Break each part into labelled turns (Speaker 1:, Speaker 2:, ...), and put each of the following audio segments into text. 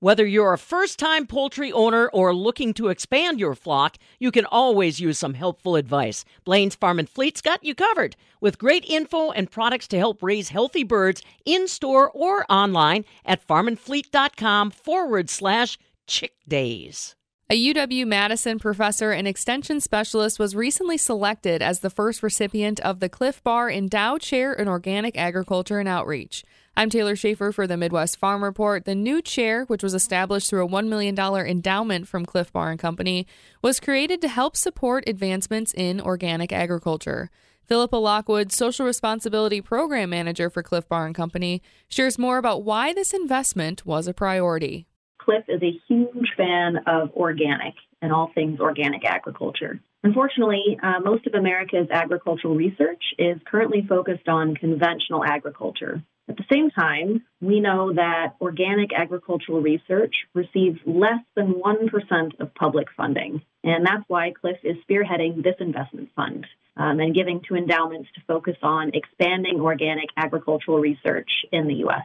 Speaker 1: Whether you're a first time poultry owner or looking to expand your flock, you can always use some helpful advice. Blain's Farm and Fleet's got you covered with great info and products to help raise healthy birds in store or online at farmandfleet.com forward slash chick days.
Speaker 2: A UW Madison professor and extension specialist was recently selected as the first recipient of the Clif Bar Endowed Chair in Organic Agriculture and Outreach. I'm Taylor Schaefer for the Midwest Farm Report. The new chair, which was established through a $1 million endowment from Clif Bar and Company, was created to help support advancements in organic agriculture. Philippa Lockwood, Social Responsibility Program Manager for Clif Bar and Company, shares more about why this investment was a priority.
Speaker 3: Clif is a huge fan of organic and all things organic agriculture. Unfortunately, uh, most of America's agricultural research is currently focused on conventional agriculture, at the same time, we know that organic agricultural research receives less than 1% of public funding. And that's why Clif is spearheading this investment fund um, and giving to endowments to focus on expanding organic agricultural research in the U.S.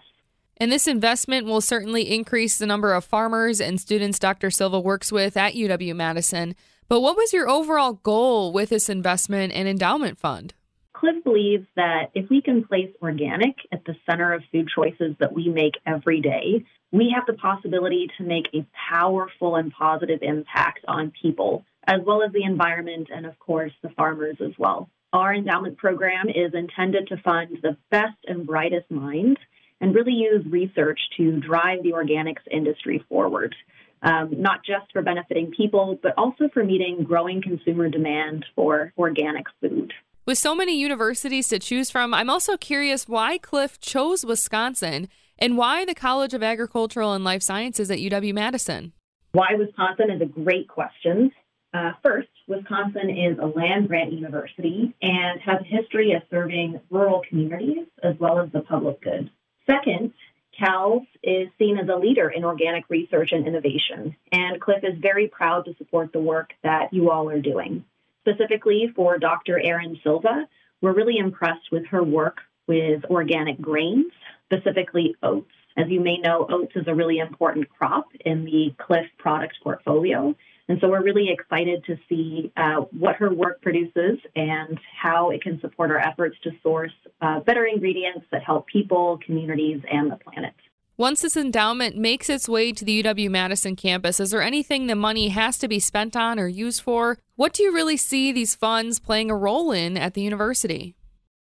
Speaker 2: And this investment will certainly increase the number of farmers and students Dr. Silva works with at UW Madison. But what was your overall goal with this investment and endowment fund?
Speaker 3: Clif believes that if we can place organic at the center of food choices that we make every day, we have the possibility to make a powerful and positive impact on people, as well as the environment and, of course, the farmers as well. Our endowment program is intended to fund the best and brightest minds and really use research to drive the organics industry forward. Um, not just for benefiting people, but also for meeting growing consumer demand for organic food.
Speaker 2: With so many universities to choose from, I'm also curious why Clif chose Wisconsin and why the College of Agricultural and Life Sciences at UW Madison.
Speaker 3: Why Wisconsin is a great question. Uh, first, Wisconsin is a land grant university and has a history of serving rural communities as well as the public good. Second, CALS is seen as a leader in organic research and innovation, and Clif is very proud to support the work that you all are doing. Specifically for Dr. Erin Silva, we're really impressed with her work with organic grains, specifically oats. As you may know, oats is a really important crop in the Clif product portfolio. And so we're really excited to see uh, what her work produces and how it can support our efforts to source uh, better ingredients that help people, communities, and the planet.
Speaker 2: Once this endowment makes its way to the UW Madison campus, is there anything the money has to be spent on or used for? What do you really see these funds playing a role in at the university?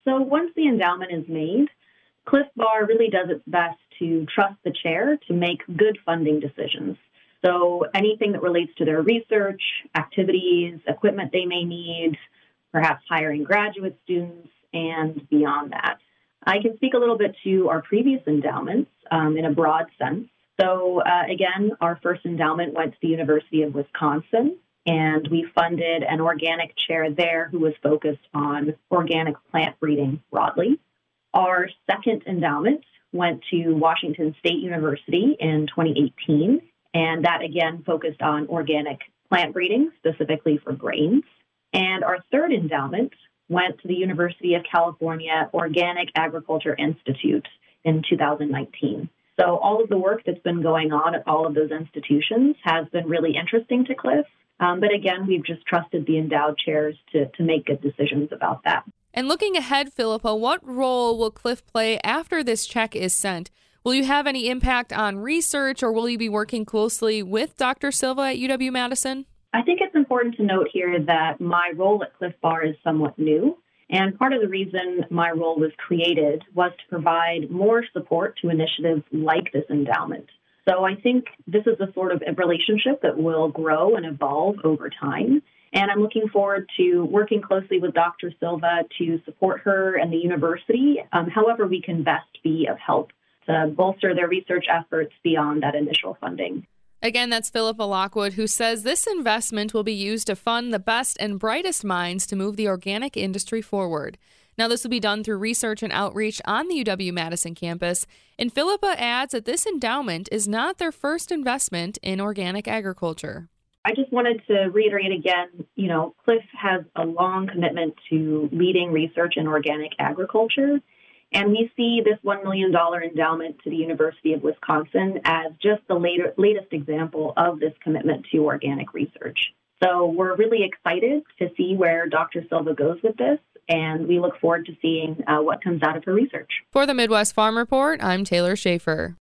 Speaker 3: So, once the endowment is made, Clif Bar really does its best to trust the chair to make good funding decisions. So, anything that relates to their research, activities, equipment they may need, perhaps hiring graduate students, and beyond that. I can speak a little bit to our previous endowments um, in a broad sense. So, uh, again, our first endowment went to the University of Wisconsin, and we funded an organic chair there who was focused on organic plant breeding broadly. Our second endowment went to Washington State University in 2018, and that again focused on organic plant breeding, specifically for grains. And our third endowment went to the University of California Organic Agriculture Institute in 2019. So all of the work that's been going on at all of those institutions has been really interesting to Clif. Um, but again, we've just trusted the endowed chairs to, to make good decisions about that.
Speaker 2: And looking ahead, Philippa, what role will Clif play after this check is sent? Will you have any impact on research or will you be working closely with Dr. Silva at UW Madison?
Speaker 3: I think it's important to note here that my role at Clif Bar is somewhat new. And part of the reason my role was created was to provide more support to initiatives like this endowment. So I think this is a sort of a relationship that will grow and evolve over time. And I'm looking forward to working closely with Dr. Silva to support her and the university, um, however, we can best be of help to bolster their research efforts beyond that initial funding.
Speaker 2: Again, that's Philippa Lockwood, who says this investment will be used to fund the best and brightest minds to move the organic industry forward. Now, this will be done through research and outreach on the UW Madison campus. And Philippa adds that this endowment is not their first investment in organic agriculture.
Speaker 3: I just wanted to reiterate again, you know, Clif has a long commitment to leading research in organic agriculture. And we see this $1 million endowment to the University of Wisconsin as just the later, latest example of this commitment to organic research. So we're really excited to see where Dr. Silva goes with this, and we look forward to seeing uh, what comes out of her research.
Speaker 2: For the Midwest Farm Report, I'm Taylor Schaefer.